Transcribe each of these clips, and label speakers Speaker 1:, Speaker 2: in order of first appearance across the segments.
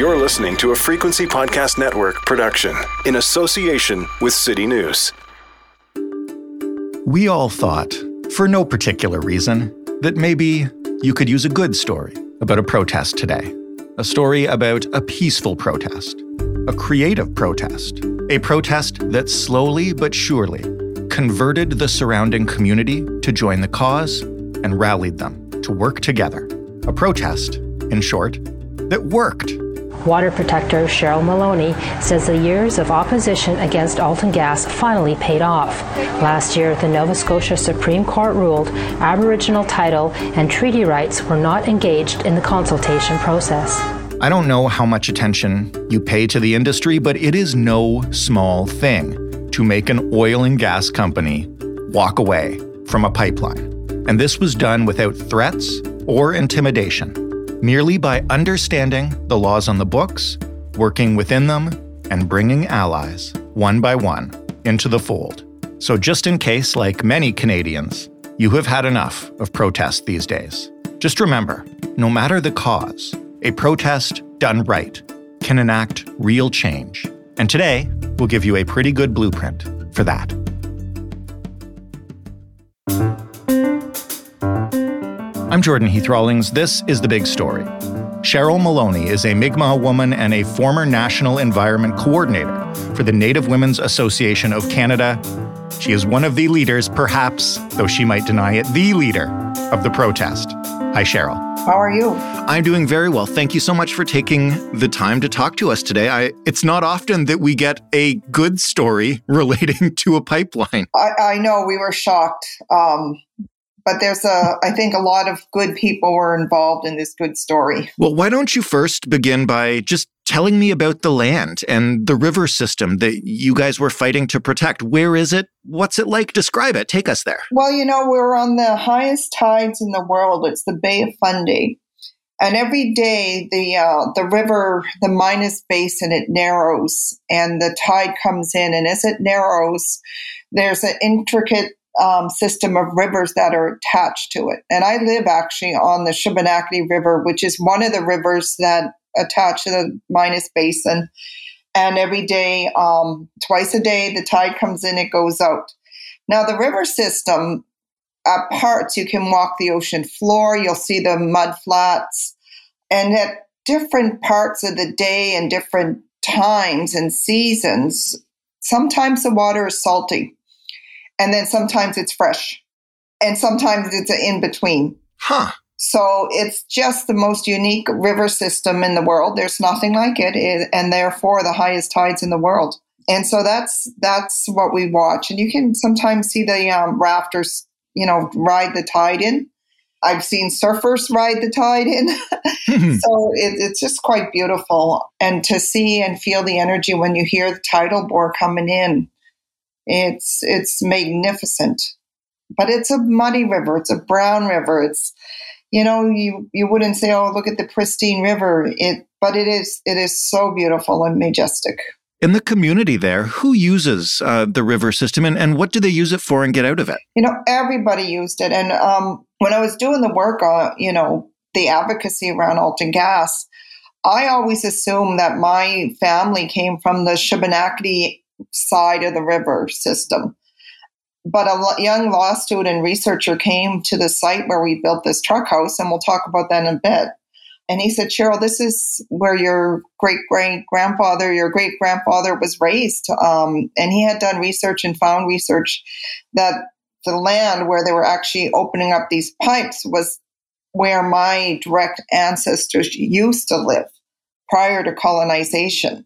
Speaker 1: You're listening to a Frequency Podcast Network production in association with City News.
Speaker 2: We all thought, for no particular reason, that maybe you could use a good story about a protest today. A story about a peaceful protest, a creative protest, a protest that slowly but surely converted the surrounding community to join the cause and rallied them to work together. A protest, in short, that worked.
Speaker 3: Water protector Cheryl Maloney says the years of opposition against Alton Gas finally paid off. Last year, the Nova Scotia Supreme Court ruled Aboriginal title and treaty rights were not engaged in the consultation process.
Speaker 2: I don't know how much attention you pay to the industry, but it is no small thing to make an oil and gas company walk away from a pipeline. And this was done without threats or intimidation merely by understanding the laws on the books, working within them, and bringing allies, one by one, into the fold. So, just in case, like many Canadians, you have had enough of protest these days, just remember no matter the cause, a protest done right can enact real change. And today, we'll give you a pretty good blueprint for that. I'm Jordan Heath Rawlings. This is The Big Story. Cheryl Maloney is a Mi'kmaq woman and a former National Environment Coordinator for the Native Women's Association of Canada. She is one of the leaders, perhaps, though she might deny it, the leader of the protest. Hi, Cheryl.
Speaker 4: How are you?
Speaker 2: I'm doing very well. Thank you so much for taking the time to talk to us today. I, it's not often that we get a good story relating to a pipeline.
Speaker 4: I, I know we were shocked. Um, but there's a i think a lot of good people were involved in this good story.
Speaker 2: Well why don't you first begin by just telling me about the land and the river system that you guys were fighting to protect. Where is it? What's it like? Describe it. Take us there.
Speaker 4: Well you know we're on the highest tides in the world. It's the bay of fundy. And every day the uh, the river the Minas basin it narrows and the tide comes in. And as it narrows there's an intricate um, system of rivers that are attached to it. And I live actually on the Shubenacadie River, which is one of the rivers that attach to the Minas Basin. And every day, um, twice a day, the tide comes in, it goes out. Now, the river system, at parts, you can walk the ocean floor, you'll see the mud flats. And at different parts of the day and different times and seasons, sometimes the water is salty and then sometimes it's fresh, and sometimes it's an in between.
Speaker 2: Huh.
Speaker 4: So it's just the most unique river system in the world. There's nothing like it, and therefore the highest tides in the world. And so that's that's what we watch, and you can sometimes see the um, rafters, you know, ride the tide in. I've seen surfers ride the tide in, so it, it's just quite beautiful, and to see and feel the energy when you hear the tidal bore coming in it's it's magnificent, but it's a muddy river. It's a brown river. It's you know you you wouldn't say oh look at the pristine river. It but it is it is so beautiful and majestic.
Speaker 2: In the community there, who uses uh, the river system and, and what do they use it for and get out of it?
Speaker 4: You know, everybody used it. And um, when I was doing the work on, you know, the advocacy around Alton Gas, I always assumed that my family came from the Shubenacadie side of the river system. But a young law student researcher came to the site where we built this truck house, and we'll talk about that in a bit. And he said, Cheryl, this is where your great great grandfather, your great grandfather was raised. Um, and he had done research and found research that the land where they were actually opening up these pipes was where my direct ancestors used to live prior to colonization.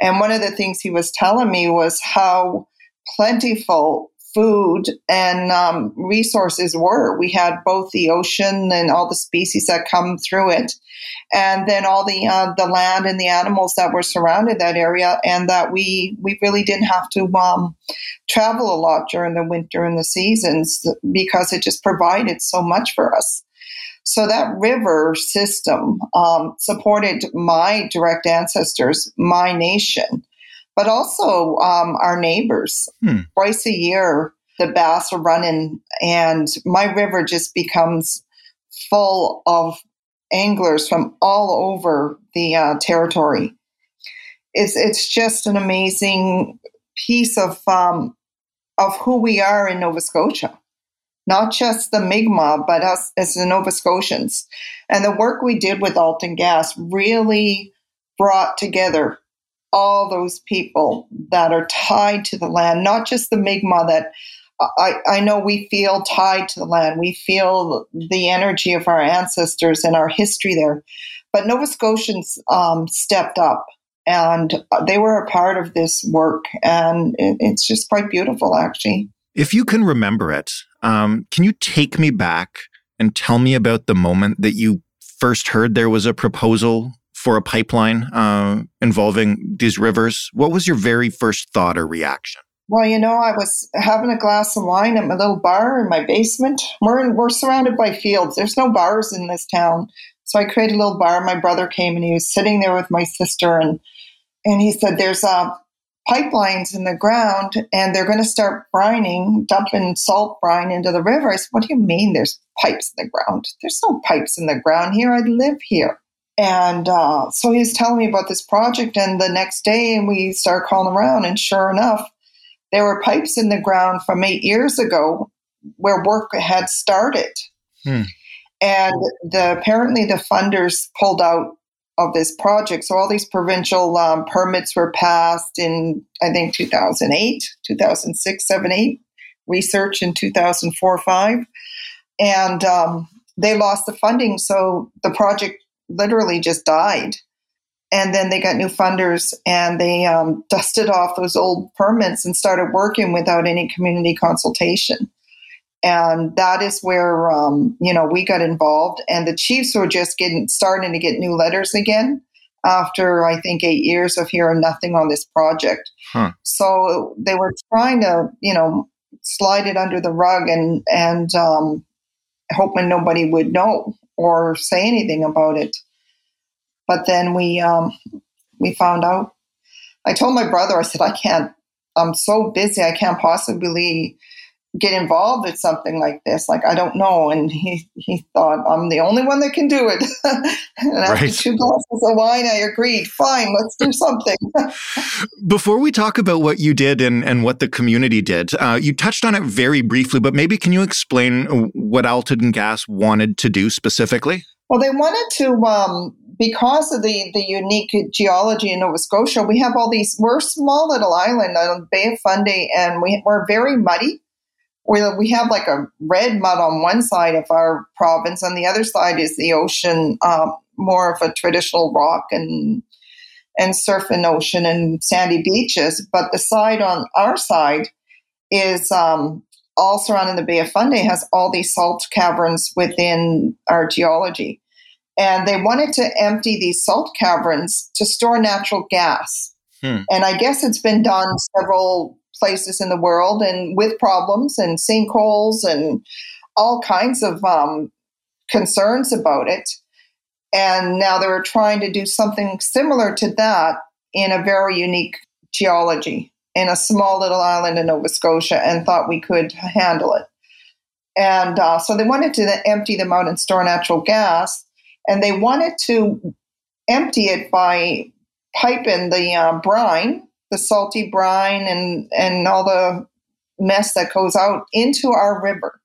Speaker 4: And one of the things he was telling me was how plentiful food and um, resources were. We had both the ocean and all the species that come through it, and then all the uh, the land and the animals that were surrounded that area, and that we we really didn't have to um, travel a lot during the winter and the seasons because it just provided so much for us. So that river system um, supported my direct ancestors, my nation but also um, our neighbors. Hmm. Twice a year, the bass are running, and my river just becomes full of anglers from all over the uh, territory. It's it's just an amazing piece of um, of who we are in Nova Scotia, not just the Mi'kmaq, but us as the Nova Scotians. And the work we did with AltaGas really brought together all those people that are tied to the land, not just the Mi'kmaq that I, I know we feel tied to the land. We feel the energy of our ancestors and our history there. But Nova Scotians um, stepped up and they were a part of this work. And it, it's just quite beautiful, actually.
Speaker 2: If you can remember it, um, can you take me back and tell me about the moment that you first heard there was a proposal for a pipeline uh, involving these rivers. What was your very first thought or reaction?
Speaker 4: Well, you know, I was having a glass of wine at my little bar in my basement. We're in, we're surrounded by fields. There's no bars in this town, so I created a little bar. My brother came and he was sitting there with my sister, and and he said, "There's uh, pipelines in the ground, and they're going to start brining, dumping salt brine into the river." I said, "What do you mean? There's pipes in the ground? There's no pipes in the ground here. I live here." And uh, so he was telling me about this project, and the next day we started calling around, and sure enough, there were pipes in the ground from eight years ago where work had started. Hmm. And the, apparently the funders pulled out of this project. So all these provincial um, permits were passed in, I think, 2008, 2006, 7, 8, research in 2004, 5. And um, they lost the funding. So the project literally just died. And then they got new funders and they um, dusted off those old permits and started working without any community consultation. And that is where um, you know we got involved, and the chiefs were just getting starting to get new letters again after I think eight years of hearing nothing on this project. Huh. So they were trying to you know slide it under the rug and and um, hoping nobody would know or say anything about it. But then we um, we found out. I told my brother, I said, I can't. I'm so busy. I can't possibly get involved with something like this. Like I don't know. And he he thought I'm the only one that can do it. and after right. two glasses of wine, I agreed. Fine, let's do something.
Speaker 2: Before we talk about what you did and and what the community did, uh, you touched on it very briefly, but maybe can you explain what AltaGas wanted to do specifically?
Speaker 4: Well, they wanted to. Um, because of the, the unique geology in Nova Scotia, we have all these, we're a small little island on the Bay of Fundy and we, we're very muddy we, we have like a red mud on one side of our province, on the other side is the ocean, um, more of a traditional rock and and surf and ocean and sandy beaches. But the side on our side is um, all surrounding the Bay of Fundy has all these salt caverns within our geology. And they wanted to empty these salt caverns to store natural gas. Hmm. And I guess it's been done several places in the world and with problems and sinkholes and all kinds of um, concerns about it. And now they're trying to do something similar to that in a very unique geology in a small little island in Nova Scotia and thought we could handle it. And uh, so they wanted to empty them out and store natural gas. And they wanted to empty it by piping the uh, brine the salty brine and and all the mess that goes out into our river.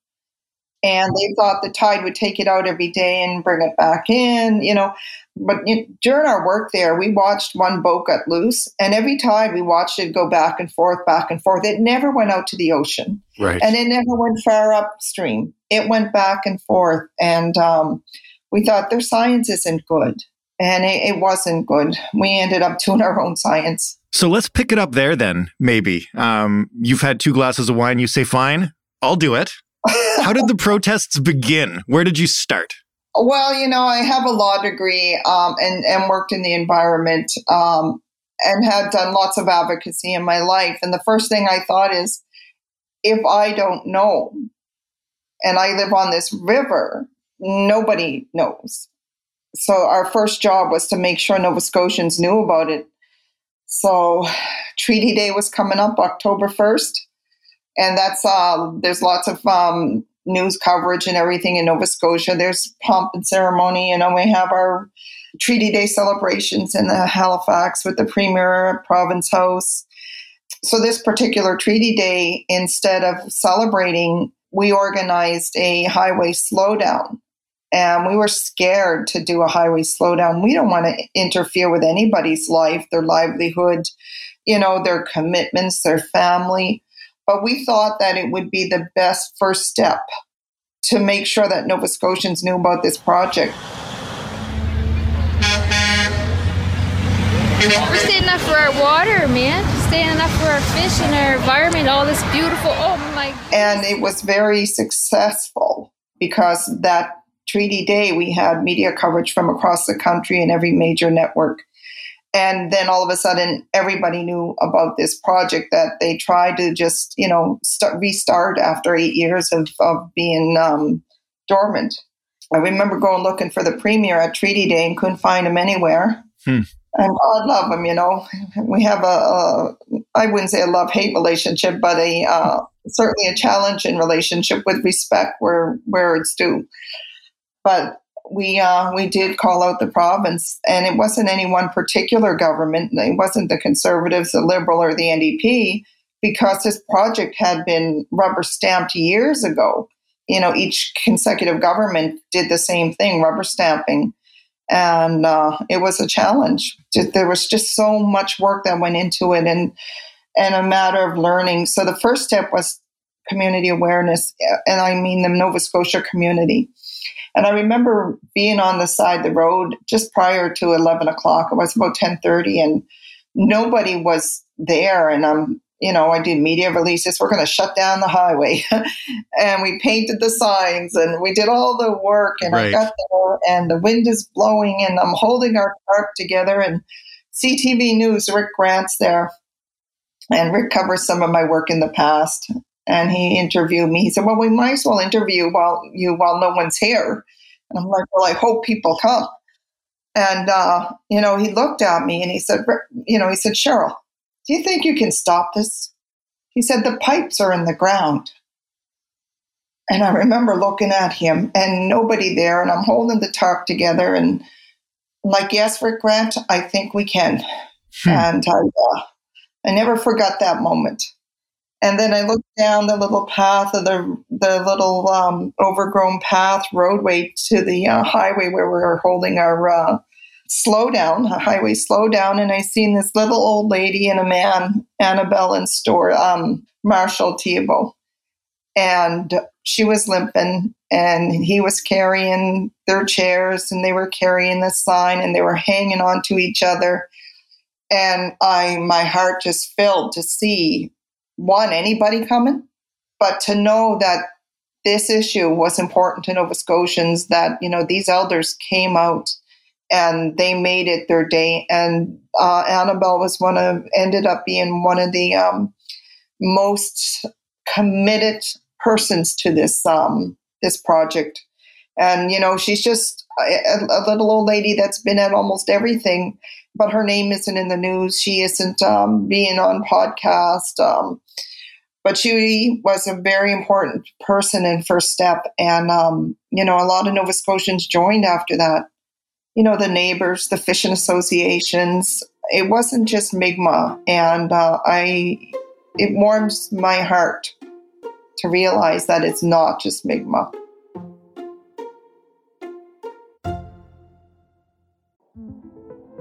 Speaker 4: And they thought the tide would take it out every day and bring it back in, you know. But during our work there, we watched one boat get loose, and every tide we watched it go back and forth, back and forth. It never went out to the ocean,
Speaker 2: right.
Speaker 4: and it never went far upstream. It went back and forth, and um, we thought their science isn't good. And it, it wasn't good. We ended up doing our own science.
Speaker 2: So let's pick it up there then, maybe. Um, you've had two glasses of wine. You say, fine, I'll do it. How did the protests begin? Where did you start?
Speaker 4: Well, you know, I have a law degree um, and, and worked in the environment um, and had done lots of advocacy in my life. And the first thing I thought is if I don't know and I live on this river, nobody knows. So our first job was to make sure Nova Scotians knew about it. So Treaty Day was coming up October 1st. And that's, uh, there's lots of um, news coverage and everything in Nova Scotia. There's pomp and ceremony. You know, we have our Treaty Day celebrations in the Halifax with the Premier Province House. So, this particular Treaty Day, instead of celebrating, we organized a highway slowdown. And we were scared to do a highway slowdown. We don't want to interfere with anybody's life, their livelihood, you know, their commitments, their family. But we thought that it would be the best first step to make sure that Nova Scotians knew about this project.
Speaker 5: We're standing up for our water, man. Standing up for our fish and our environment, all this beautiful. Oh my.
Speaker 4: And it was very successful because that treaty day we had media coverage from across the country and every major network. And then all of a sudden, everybody knew about this project that they tried to just, you know, start, restart after eight years of, of being um, dormant. I remember going looking for the premier at Treaty Day and couldn't find him anywhere. Hmm and God love him, you know. We have a, a I wouldn't say a love hate relationship, but a uh, certainly a challenging relationship with respect where where it's due. But we uh, we did call out the province, and it wasn't any one particular government. It wasn't the Conservatives, the Liberal, or the NDP, because this project had been rubber stamped years ago. You know, each consecutive government did the same thing, rubber stamping and uh, it was a challenge. There was just so much work that went into it, and and a matter of learning. So the first step was community awareness, and I mean the Nova Scotia community. And I remember being on the side of the road just prior to eleven o'clock. It was about ten thirty, and nobody was there. And I'm you know, I did media releases. We're going to shut down the highway. and we painted the signs and we did all the work. And right. I got there and the wind is blowing and I'm holding our tarp together. And CTV News, Rick Grant's there. And Rick covers some of my work in the past. And he interviewed me. He said, Well, we might as well interview while you while no one's here. And I'm like, Well, I hope people come. And uh, you know, he looked at me and he said, you know, he said, Cheryl, do you think you can stop this? He said, The pipes are in the ground. And I remember looking at him and nobody there, and I'm holding the tarp together and I'm like, Yes, Rick Grant, I think we can. Hmm. And I, uh, I never forgot that moment. And then I looked down the little path of the the little um, overgrown path roadway to the uh, highway where we were holding our uh, slow down, a highway slowdown. and I seen this little old lady and a man, Annabelle and store, um, Marshall Thibault. And she was limping and he was carrying their chairs and they were carrying the sign and they were hanging on to each other. And I my heart just filled to see one, anybody coming, but to know that this issue was important to Nova Scotians, that, you know, these elders came out and they made it their day. And uh, Annabelle was one of, ended up being one of the um, most committed persons to this um, this project. And you know, she's just a, a, little old lady that's been at almost everything, but her name isn't in the news. She isn't um, being on podcast. Um, but she was a very important person in First Step, and um, you know, a lot of Nova Scotians joined after that you know, the neighbors, the fishing associations. It wasn't just Mi'kmaq, and uh, I. It warms my heart to realize that it's not just Mi'kmaq.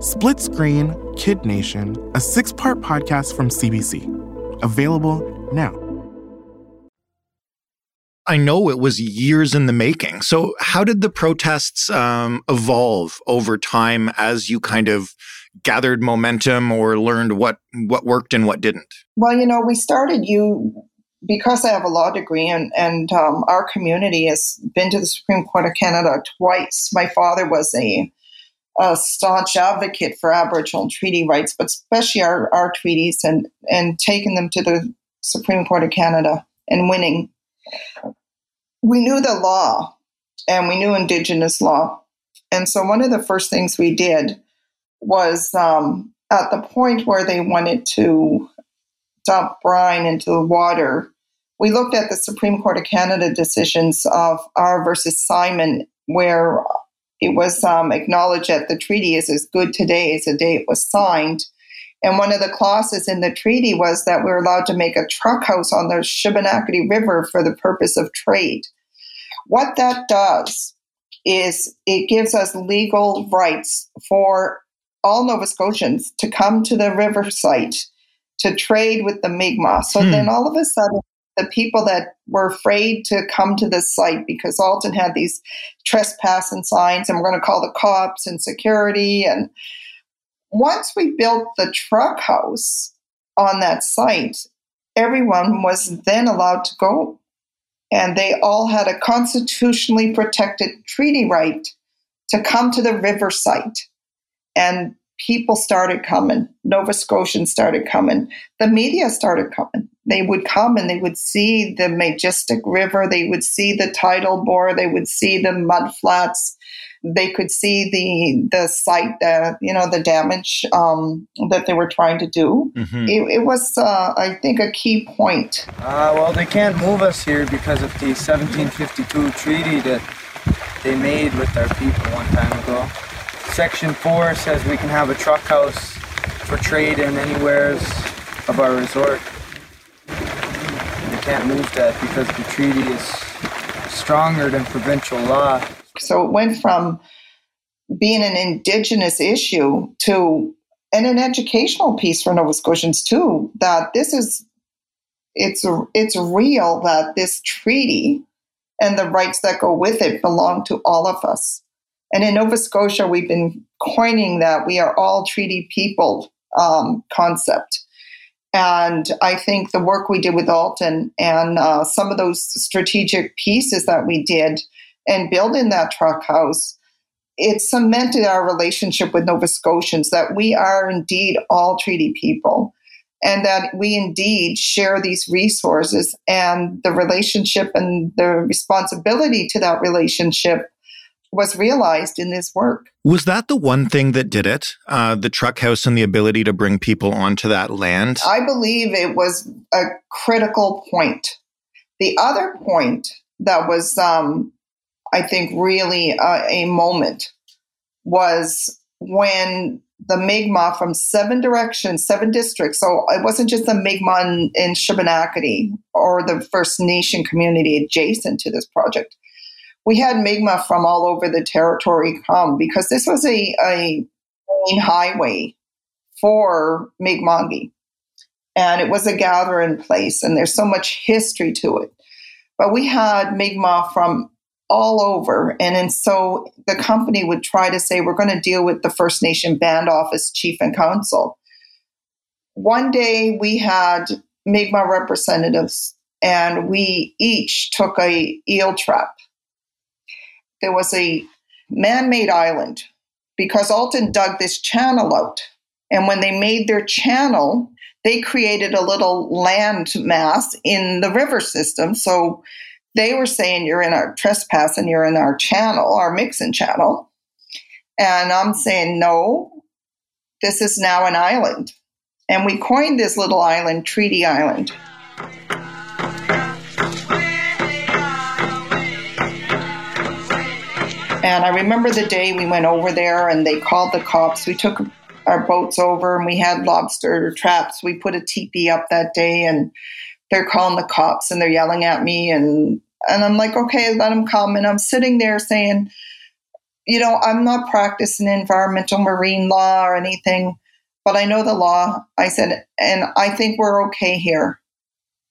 Speaker 6: Split Screen Kid Nation, a six part podcast from CBC. Available now.
Speaker 2: I know it was years in the making. So, how did the protests um, evolve over time as you kind of gathered momentum or learned what what worked and what didn't?
Speaker 4: Well, you know, we started you because I have a law degree and and um, our community has been to the Supreme Court of Canada twice. My father was a, a staunch advocate for Aboriginal treaty rights, but especially our, our treaties and and taking them to the Supreme Court of Canada and winning. We knew the law and we knew Indigenous law. And so one of the first things we did was um, at the point where they wanted to dump brine into the water, we looked at the Supreme Court of Canada decisions of R versus Simon, where it was um, acknowledged that the treaty is as good today as the day it was signed. And one of the clauses in the treaty was that we were allowed to make a truck house on the Shubenacadie River for the purpose of trade. What that does is it gives us legal rights for all Nova Scotians to come to the river site to trade with the Mi'kmaq. So hmm. then all of a sudden, the people that were afraid to come to the site because Alton had these trespassing signs and we're going to call the cops and security. And once we built the truck house on that site, everyone was then allowed to go. And they all had a constitutionally protected treaty right to come to the river site and people started coming. Nova Scotians started coming. The media started coming. They would come and they would see the majestic river. They would see the tidal bore. They would see the mud flats. They could see the the site, the you know, the damage um, that they were trying to do. Mm-hmm. It, it, was, uh, I think, a key point.
Speaker 7: Uh, well, they can't move us here because of the 1752 treaty that they made with our people one time ago. Section 4 says we can have a truck house for trade in anywheres of our resort. We can't move that because the treaty is stronger than provincial law.
Speaker 4: So it went from being an indigenous issue to and an educational piece for Nova Scotians too that this is it's it's real that this treaty and the rights that go with it belong to all of us. And in Nova Scotia, we've been coining that we are all treaty people um, concept. And I think the work we did with Alton and uh, some of those strategic pieces that we did and building that truck house, it cemented our relationship with Nova Scotians that we are indeed all treaty people and that we indeed share these resources and the relationship and the responsibility to that relationship was realized in this work.
Speaker 2: Was that the one thing that did it? Uh, the truck house and the ability to bring people onto that land?
Speaker 4: I believe it was a critical point. The other point that was, um, I think, really a, a moment was when the Mi'kmaq from seven directions, seven districts. So it wasn't just the Mi'kmaq in, in Shubenacadie or the First Nation community adjacent to this project we had Mi'kmaq from all over the territory come because this was a, a main highway for Mi'kmaq. And it was a gathering place, and there's so much history to it. But we had Mi'kmaq from all over. And, and so the company would try to say, we're going to deal with the First Nation Band Office Chief and Council. One day we had Mi'kmaq representatives, and we each took a eel trap there was a man made island because Alton dug this channel out. And when they made their channel, they created a little land mass in the river system. So they were saying, You're in our trespass and you're in our channel, our mixing channel. And I'm saying, No, this is now an island. And we coined this little island Treaty Island. And I remember the day we went over there and they called the cops. We took our boats over and we had lobster traps. We put a teepee up that day and they're calling the cops and they're yelling at me and and I'm like, okay, let them come. And I'm sitting there saying, you know, I'm not practicing environmental marine law or anything, but I know the law. I said, and I think we're okay here.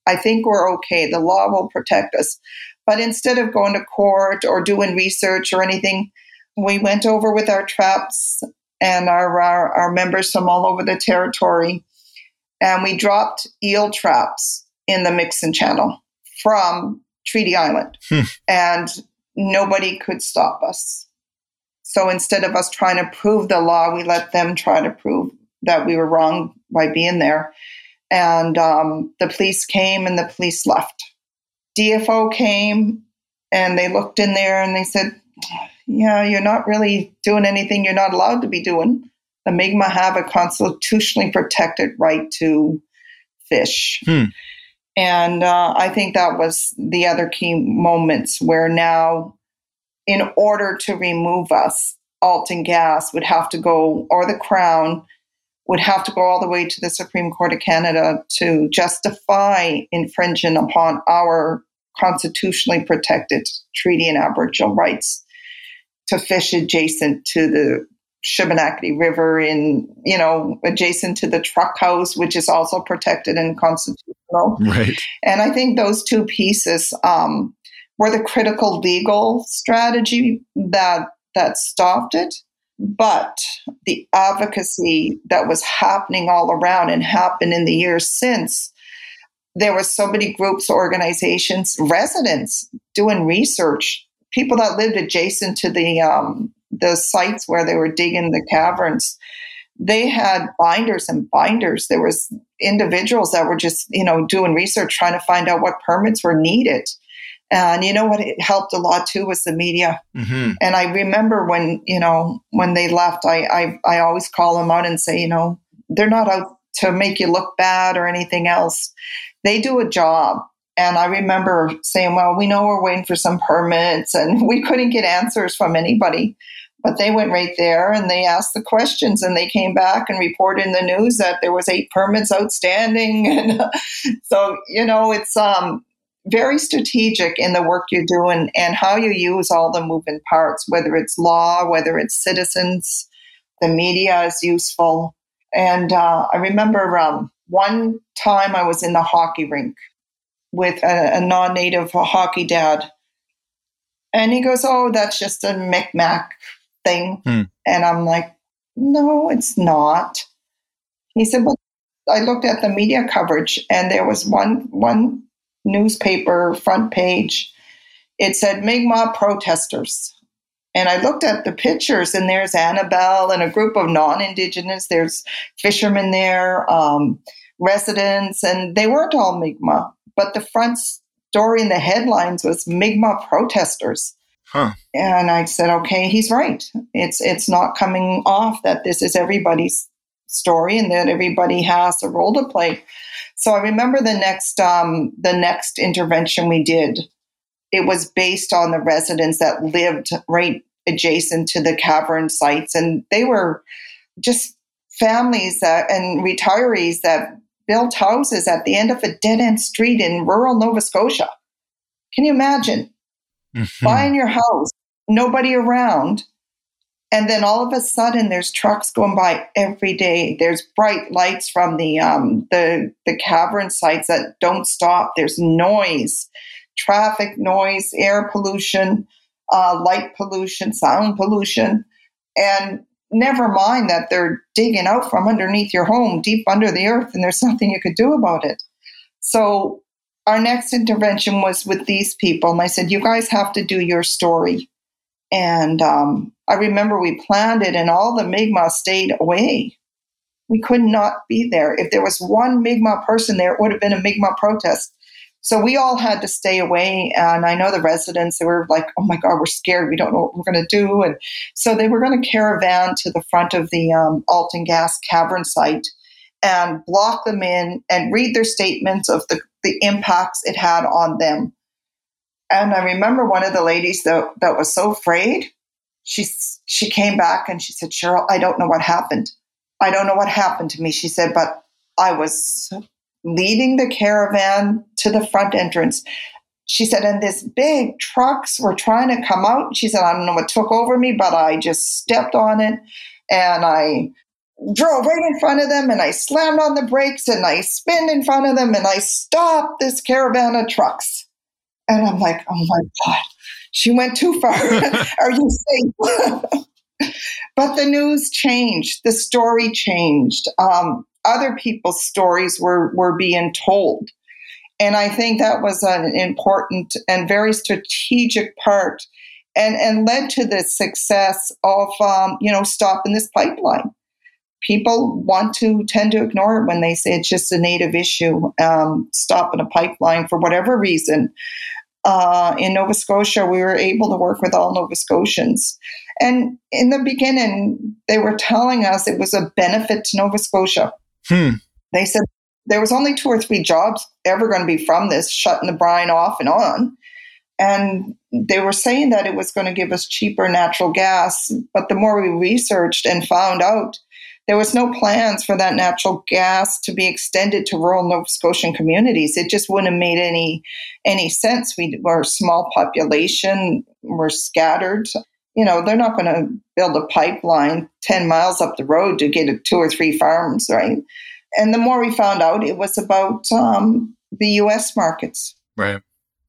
Speaker 4: I think we're okay. The law will protect us. But instead of going to court or doing research or anything, we went over with our traps and our, our, our members from all over the territory, and we dropped eel traps in the Mixing Channel from Treaty Island,
Speaker 2: Hmm.
Speaker 4: and nobody could stop us. So instead of us trying to prove the law, we let them try to prove that we were wrong by being there. And um, the police came and the police left. DFO came and they looked in there and they said, Yeah, you're not really doing anything you're not allowed to be doing. The Mi'kmaq have a constitutionally protected right to fish.
Speaker 2: Hmm.
Speaker 4: And uh, I think that was the other key moments where now, in order to remove us, Alton Gas would have to go, or the Crown would have to go all the way to the Supreme Court of Canada to justify infringing upon our constitutionally protected treaty and Aboriginal rights to fish adjacent to the Shubenacadie River in, you know, adjacent to the truck house, which is also protected and constitutional.
Speaker 2: Right.
Speaker 4: And I think those two pieces um, were the critical legal strategy that that stopped it. But the advocacy that was happening all around and happened in the years since, there were so many groups, organizations, residents doing research, people that lived adjacent to the um, the sites where they were digging the caverns. They had binders and binders. There was individuals that were just, you know, doing research, trying to find out what permits were needed. And you know what? It helped a lot too was the media.
Speaker 2: Mm-hmm.
Speaker 4: And I remember when you know when they left, I, I I always call them out and say, you know, they're not out to make you look bad or anything else. They do a job. And I remember saying, well, we know we're waiting for some permits, and we couldn't get answers from anybody. But they went right there and they asked the questions, and they came back and reported in the news that there was eight permits outstanding. And so, you know, it's um, very strategic in the work you're doing and how you use all the moving parts, whether it's law, whether it's citizens, the media is useful. And uh, I remember um, one time I was in the hockey rink with a, a non native hockey dad. And he goes, Oh, that's just a Micmac thing.
Speaker 2: Hmm.
Speaker 4: And I'm like, No, it's not. He said, But I looked at the media coverage and there was one one newspaper front page. It said Mi'kmaq protesters. And I looked at the pictures, and there's Annabelle and a group of non Indigenous. There's fishermen there, um, residents, and they weren't all Mi'kmaq. But the front story in the headlines was Mi'kmaq protesters.
Speaker 2: Huh.
Speaker 4: And I said, okay, he's right. It's it's not coming off that this is everybody's story and that everybody has a role to play. So I remember the next um, the next intervention we did. It was based on the residents that lived right adjacent to the cavern sites, and they were just families that, and retirees that built houses at the end of a dead end street in rural Nova Scotia. Can you imagine
Speaker 2: Mhm.
Speaker 4: buying your house, nobody around, and then all of a sudden there's trucks going by every day. There's bright lights from the um, the the cavern sites that don't stop. There's noise, traffic noise, air pollution, uh, light pollution, sound pollution, and never mind that they're digging out from underneath your home, deep under the earth, and there's nothing you could do about it. So our next intervention was with these people, and I said, "You guys have to do your story." And um, I remember we planned it, and all the Mi'kmaq stayed away. We could not be there. If there was one Mi'kmaq person there, it would have been a Mi'kmaq protest. So we all had to stay away. And I know the residents, they were like, oh my God, we're scared. We don't know what we're going to do. And so they were going to caravan to the front of the um, Alton Gas cavern site and block them in and read their statements of the, the impacts it had on them. And I remember one of the ladies that, that was so afraid. She, she came back and she said, Cheryl, I don't know what happened. I don't know what happened to me. She said, but I was leading the caravan to the front entrance. She said, and this big trucks were trying to come out. She said, I don't know what took over me, but I just stepped on it and I drove right in front of them and I slammed on the brakes and I spinned in front of them and I stopped this caravan of trucks. And I'm like, oh my God, she went too far. Are you safe? but the news changed, the story changed. Um, other people's stories were, were being told. And I think that was an important and very strategic part and, and led to the success of, um, you know, stopping this pipeline. People want to tend to ignore it when they say it's just a native issue, um, stopping a pipeline for whatever reason. Uh, in Nova Scotia, we were able to work with all Nova Scotians. And in the beginning, they were telling us it was a benefit to Nova Scotia.
Speaker 2: Hmm.
Speaker 4: They said there was only two or three jobs ever going to be from this, shutting the brine off and on. And they were saying that it was going to give us cheaper natural gas. But the more we researched and found out, there was no plans for that natural gas to be extended to rural Nova Scotian communities. It just wouldn't have made any any sense. We were a small population, we're scattered. You know, they're not going to build a pipeline 10 miles up the road to get two or three farms, right? and the more we found out, it was about um, the U.S. markets.
Speaker 2: Right.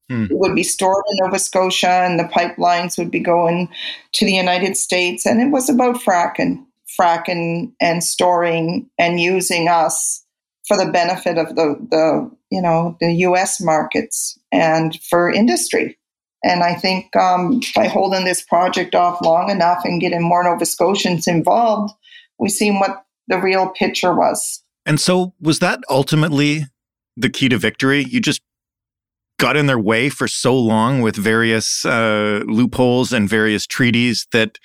Speaker 4: Hmm. It would be stored in Nova Scotia, and the pipelines would be going to the United States. And it was about fracking, fracking, and storing and using us for the benefit of the, the you know the U.S. markets and for industry. And I think um, by holding this project off long enough and getting more Nova Scotians involved, we seen what the real picture was.
Speaker 2: And so, was that ultimately the key to victory? You just got in their way for so long with various uh, loopholes and various treaties that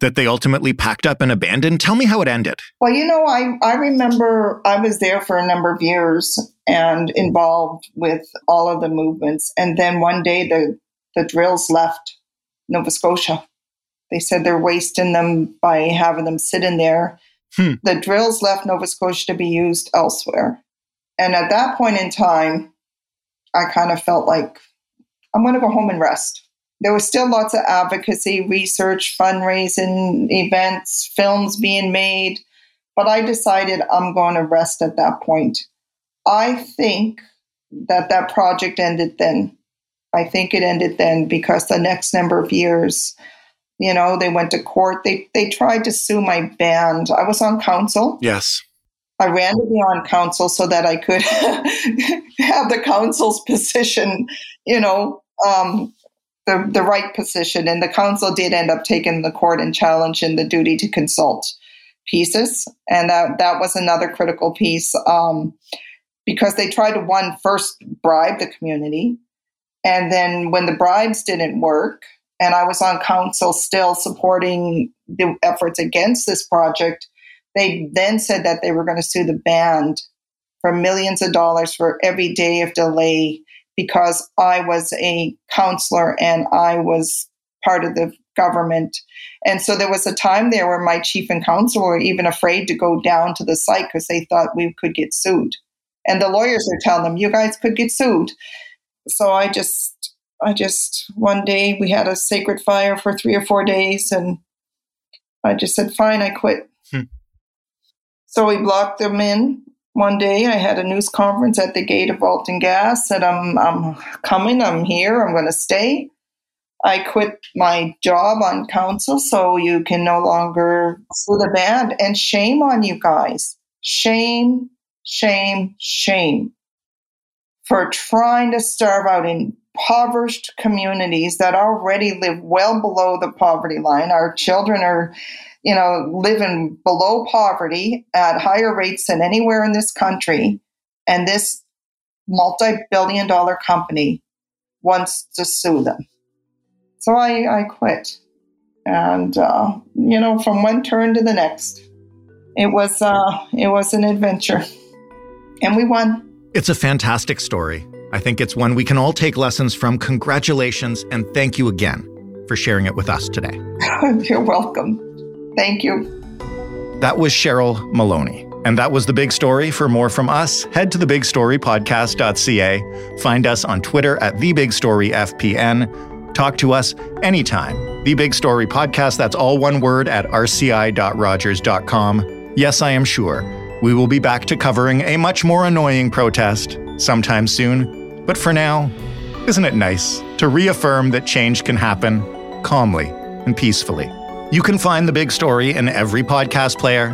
Speaker 2: that they ultimately packed up and abandoned. Tell me how it ended.
Speaker 4: Well, you know, I I remember I was there for a number of years and involved with all of the movements, and then one day the the drills left Nova Scotia. They said they're wasting them by having them sit in there
Speaker 2: Hmm.
Speaker 4: The drills left Nova Scotia to be used elsewhere. And at that point in time, I kind of felt like I'm going to go home and rest. There was still lots of advocacy, research, fundraising, events, films being made, but I decided I'm going to rest at that point. I think that that project ended then. I think it ended then because the next number of years, you know, they went to court. They they tried to sue my band. I was on council.
Speaker 2: Yes.
Speaker 4: I ran to be on council so that I could have the council's position, you know, um, the the right position. And the council did end up taking the court and challenging the duty to consult pieces, and that that was another critical piece um, because they tried to one first bribe the community, and then when the bribes didn't work, and I was on council still supporting the efforts against this project, they then said that they were going to sue the band for millions of dollars for every day of delay because I was a counselor and I was part of the government. And so there was a time there where my chief and council were even afraid to go down to the site because they thought we could get sued. And the lawyers were telling them, you guys could get sued. So I just I just, one day we had a sacred fire for three or four days and I just said, fine, I quit.
Speaker 2: Hmm.
Speaker 4: So we blocked them in. One day I had a news conference at the gate of Alton Gas, said, I'm, I'm coming, I'm here, I'm going to stay. I quit my job on council so you can no longer sue the band. And shame on you guys. Shame, shame, shame for trying to starve out impoverished communities that already live well below the poverty line. Our children are, you know, living below poverty at higher rates than anywhere in this country. And this multi billion dollar company wants to sue them. So I, I quit. And, uh, you know, from one turn to the next, it was, uh, it was an adventure. And we won.
Speaker 2: It's a fantastic story. I think it's one we can all take lessons from. Congratulations and thank you again for sharing it with us today.
Speaker 4: You're welcome. Thank you.
Speaker 2: That was Cheryl Maloney. And that was the big story. For more from us, head to thebigstorypodcast.ca. Find us on Twitter at thebigstoryfpn. Talk to us anytime. The Big Story Podcast, that's all one word at rci.rogers.com. Yes, I am sure. We will be back to covering a much more annoying protest sometime soon. But for now, isn't it nice to reaffirm that change can happen calmly and peacefully? You can find the big story in every podcast player.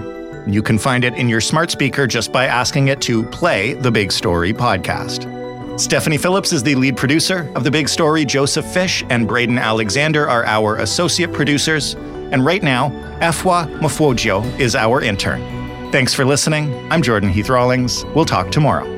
Speaker 2: You can find it in your smart speaker just by asking it to play the Big Story podcast. Stephanie Phillips is the lead producer of The Big Story. Joseph Fish and Braden Alexander are our associate producers. And right now, Efwa Mafwojio is our intern. Thanks for listening. I'm Jordan Heath Rawlings. We'll talk tomorrow.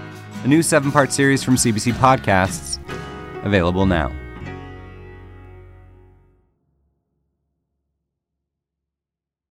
Speaker 8: A new seven part series from CBC Podcasts, available now.